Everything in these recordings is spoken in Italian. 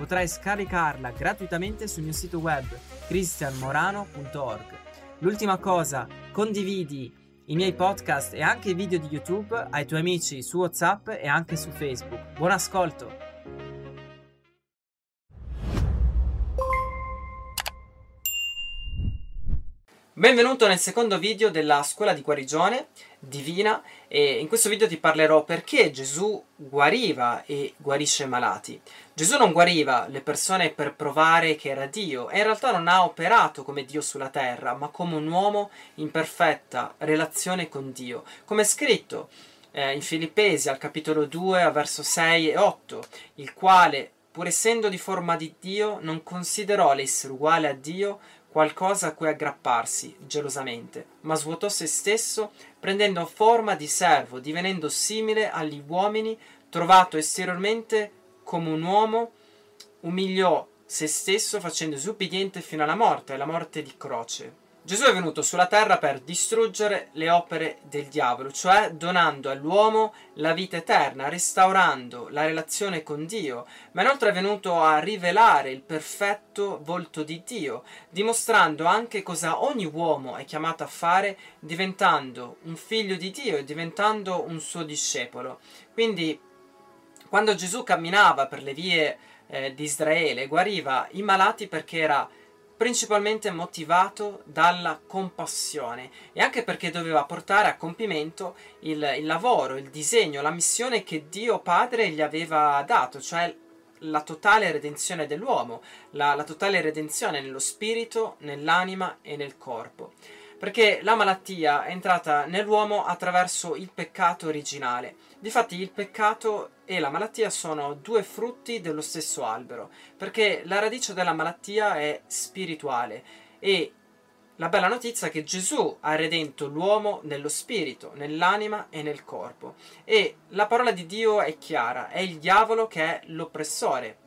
Potrai scaricarla gratuitamente sul mio sito web cristianmorano.org. L'ultima cosa, condividi i miei podcast e anche i video di YouTube ai tuoi amici su WhatsApp e anche su Facebook. Buon ascolto! Benvenuto nel secondo video della scuola di guarigione divina e in questo video ti parlerò perché Gesù guariva e guarisce i malati. Gesù non guariva le persone per provare che era Dio e in realtà non ha operato come Dio sulla terra, ma come un uomo in perfetta relazione con Dio. Come è scritto eh, in Filippesi al capitolo 2, verso 6 e 8, il quale, pur essendo di forma di Dio, non considerò l'essere uguale a Dio qualcosa a cui aggrapparsi gelosamente, ma svuotò se stesso, prendendo forma di servo, divenendo simile agli uomini, trovato esteriormente come un uomo, umiliò se stesso facendosi ubbidiente fino alla morte, alla morte di croce. Gesù è venuto sulla terra per distruggere le opere del diavolo, cioè donando all'uomo la vita eterna, restaurando la relazione con Dio, ma inoltre è venuto a rivelare il perfetto volto di Dio, dimostrando anche cosa ogni uomo è chiamato a fare diventando un figlio di Dio e diventando un suo discepolo. Quindi quando Gesù camminava per le vie eh, di Israele, guariva i malati perché era principalmente motivato dalla compassione e anche perché doveva portare a compimento il, il lavoro, il disegno, la missione che Dio Padre gli aveva dato, cioè la totale redenzione dell'uomo, la, la totale redenzione nello spirito, nell'anima e nel corpo perché la malattia è entrata nell'uomo attraverso il peccato originale. Difatti il peccato e la malattia sono due frutti dello stesso albero, perché la radice della malattia è spirituale e la bella notizia è che Gesù ha redento l'uomo nello spirito, nell'anima e nel corpo. E la parola di Dio è chiara, è il diavolo che è l'oppressore,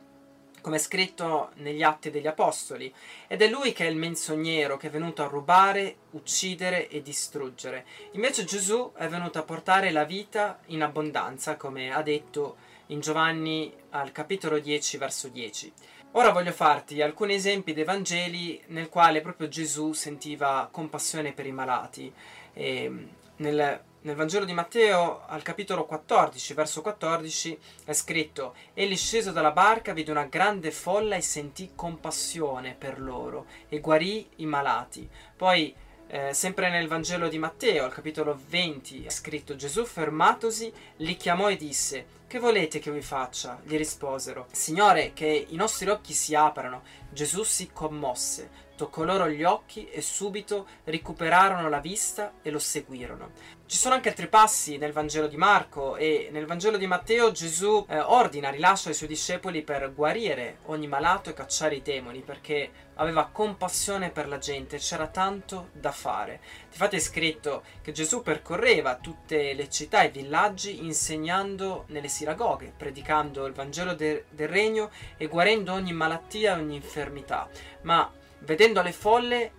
come è scritto negli Atti degli Apostoli, ed è lui che è il menzognero che è venuto a rubare, uccidere e distruggere. Invece Gesù è venuto a portare la vita in abbondanza, come ha detto in Giovanni al capitolo 10, verso 10. Ora voglio farti alcuni esempi dei Vangeli nel quale proprio Gesù sentiva compassione per i malati. E nel nel Vangelo di Matteo, al capitolo 14, verso 14, è scritto: Egli sceso dalla barca vide una grande folla e sentì compassione per loro e guarì i malati. Poi, eh, sempre nel Vangelo di Matteo, al capitolo 20, è scritto: Gesù, fermatosi, li chiamò e disse: Che volete che vi faccia? Gli risposero: Signore, che i nostri occhi si aprano. Gesù si commosse, toccò loro gli occhi e subito recuperarono la vista e lo seguirono. Ci sono anche altri passi nel Vangelo di Marco e nel Vangelo di Matteo Gesù eh, ordina, rilascia ai suoi discepoli per guarire ogni malato e cacciare i demoni perché aveva compassione per la gente, c'era tanto da fare. Infatti è scritto che Gesù percorreva tutte le città e villaggi insegnando nelle sinagoghe, predicando il Vangelo de- del Regno e guarendo ogni malattia e ogni infermità. Ma vedendo le folle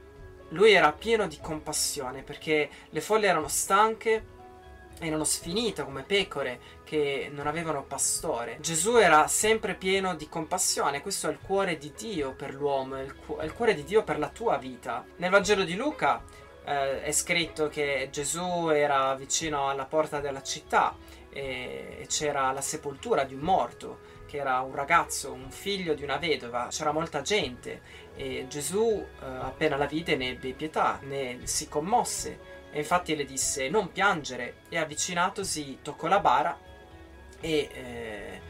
lui era pieno di compassione perché le folle erano stanche erano sfinite come pecore che non avevano pastore. Gesù era sempre pieno di compassione, questo è il cuore di Dio per l'uomo, è il, cu- è il cuore di Dio per la tua vita. Nel Vangelo di Luca eh, è scritto che Gesù era vicino alla porta della città e, c'era la sepoltura di un morto che era un ragazzo, un figlio di una vedova, c'era molta gente e Gesù eh, appena la vide ne ebbe pietà, ne si commosse e infatti le disse non piangere. E avvicinatosi toccò la bara e eh,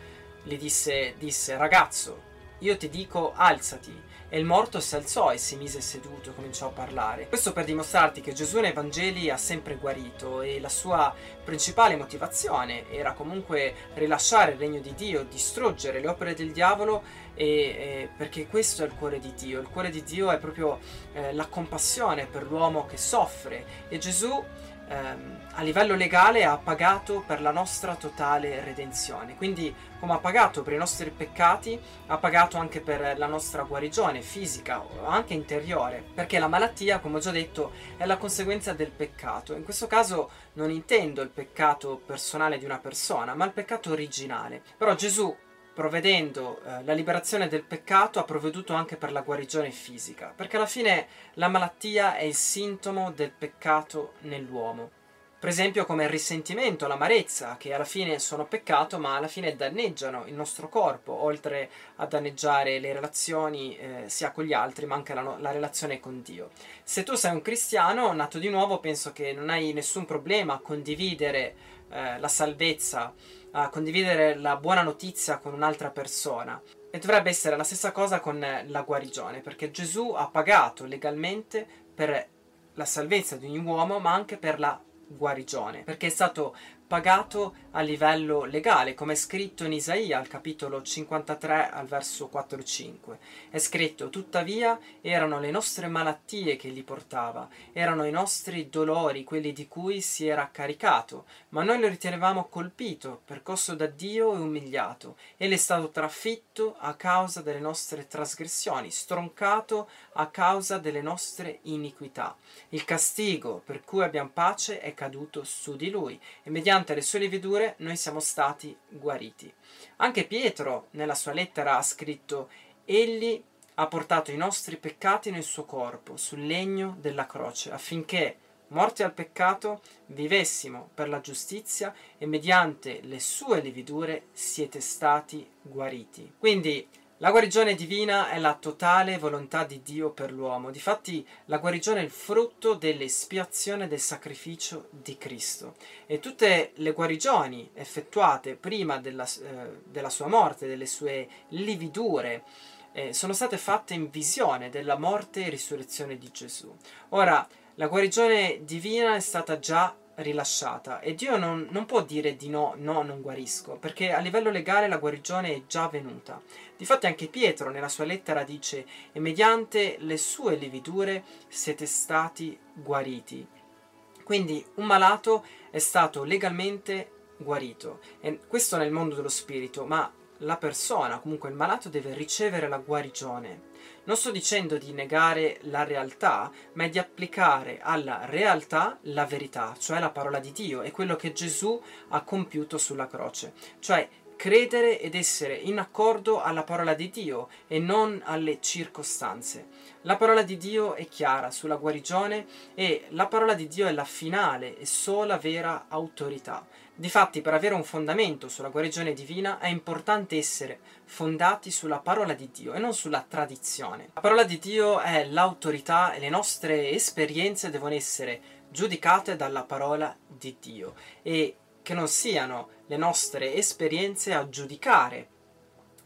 le disse, disse ragazzo io ti dico alzati e il morto si alzò e si mise seduto, cominciò a parlare. Questo per dimostrarti che Gesù nei Vangeli ha sempre guarito e la sua principale motivazione era comunque rilasciare il regno di Dio, distruggere le opere del diavolo e, e, perché questo è il cuore di Dio. Il cuore di Dio è proprio eh, la compassione per l'uomo che soffre e Gesù ehm, a livello legale ha pagato per la nostra totale redenzione. Quindi, come ha pagato per i nostri peccati, ha pagato anche per la nostra guarigione fisica o anche interiore, perché la malattia, come ho già detto, è la conseguenza del peccato. In questo caso non intendo il peccato personale di una persona, ma il peccato originale. Però Gesù provvedendo eh, la liberazione del peccato, ha provveduto anche per la guarigione fisica, perché alla fine la malattia è il sintomo del peccato nell'uomo. Per esempio come il risentimento, l'amarezza, che alla fine sono peccato, ma alla fine danneggiano il nostro corpo, oltre a danneggiare le relazioni eh, sia con gli altri, ma anche la, la, relazione con Dio. Se tu sei un cristiano, nato di nuovo, penso che non hai nessun problema a condividere eh, la salvezza a condividere la buona notizia con un'altra persona. E dovrebbe essere la stessa cosa con la guarigione, perché Gesù ha pagato legalmente per la salvezza di ogni uomo, ma anche per la guarigione, perché è stato pagato a livello legale, come è scritto in Isaia al capitolo 53 al verso 4-5. È scritto, tuttavia erano le nostre malattie che gli portava, erano i nostri dolori, quelli di cui si era caricato, ma noi lo ritenevamo colpito, percosso da Dio e umiliato. Egli è stato trafitto a causa delle nostre trasgressioni, stroncato a causa delle nostre iniquità. Il castigo per cui abbiamo pace è caduto su di lui, e mediante mediante le sue lividure noi siamo stati guariti. Anche Pietro nella sua lettera ha scritto Egli ha portato i nostri peccati nel suo corpo, sul legno della croce, affinché, morti al peccato, vivessimo per la giustizia e mediante le sue lividure siete stati guariti. Quindi la guarigione divina è la totale volontà di Dio per l'uomo. Difatti la guarigione è il frutto dell'espiazione del sacrificio di Cristo. E tutte le guarigioni effettuate prima della, eh, della sua morte, delle sue lividure, eh, sono state fatte in visione della morte e risurrezione di Gesù. Ora, la guarigione divina è stata già rilasciata e Dio non, non, può dire di no, no, non guarisco, perché a livello legale la guarigione è già avvenuta. Difatti anche Pietro nella sua lettera dice e mediante le sue lividure siete stati guariti. Quindi un malato è stato legalmente guarito e questo nel mondo dello spirito, ma la persona, comunque il malato, deve ricevere la guarigione. Non sto dicendo di negare la realtà, ma di applicare alla realtà la verità, cioè la parola di Dio e quello che Gesù ha compiuto sulla croce. Cioè credere ed essere in accordo alla parola di Dio e non alle circostanze. La parola di Dio è chiara sulla guarigione e la parola di Dio è la finale e sola vera autorità. Difatti, per avere un fondamento sulla guarigione divina è importante essere fondati sulla parola di Dio e non sulla tradizione. La parola di Dio è l'autorità e le nostre esperienze devono essere giudicate dalla parola di Dio e che non siano le nostre esperienze a giudicare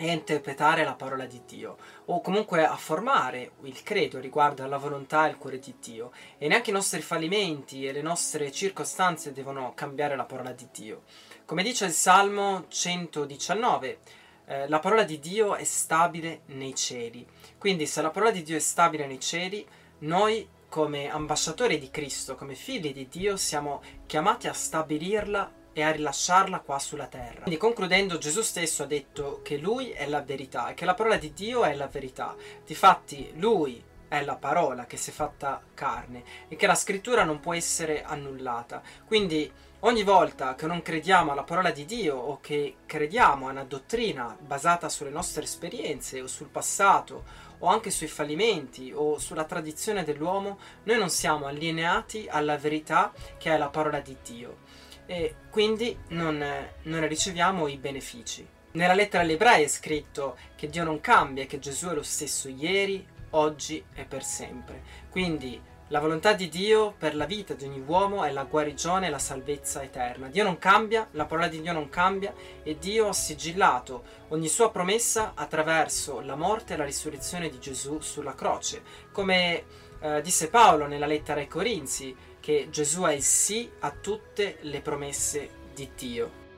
e a interpretare la parola di Dio, o comunque a formare il credo riguardo alla volontà e al cuore di Dio. E neanche i nostri fallimenti e le nostre circostanze devono cambiare la parola di Dio. Come dice il Salmo 119, eh, la parola di Dio è stabile nei cieli. Quindi se la parola di Dio è stabile nei cieli, noi come ambasciatori di Cristo, come figli di Dio, siamo chiamati a stabilirla e a rilasciarla qua sulla terra. Quindi concludendo Gesù stesso ha detto che lui è la verità e che la parola di Dio è la verità. Difatti lui è la parola che si è fatta carne e che la scrittura non può essere annullata. Quindi ogni volta che non crediamo alla parola di Dio o che crediamo a una dottrina basata sulle nostre esperienze o sul passato o anche sui fallimenti o sulla tradizione dell'uomo, noi non siamo allineati alla verità che è la parola di Dio e quindi non, non riceviamo i benefici. Nella lettera agli ebrei è scritto che Dio non cambia, che Gesù è lo stesso ieri, oggi e per sempre. Quindi La volontà di Dio per la vita di ogni uomo è la guarigione e la salvezza eterna. Dio non cambia, la parola di Dio non cambia e Dio ha sigillato ogni sua promessa attraverso la morte e la risurrezione di Gesù sulla croce. Come eh, disse Paolo nella lettera ai Corinzi, che Gesù è il sì a tutte le promesse di Dio.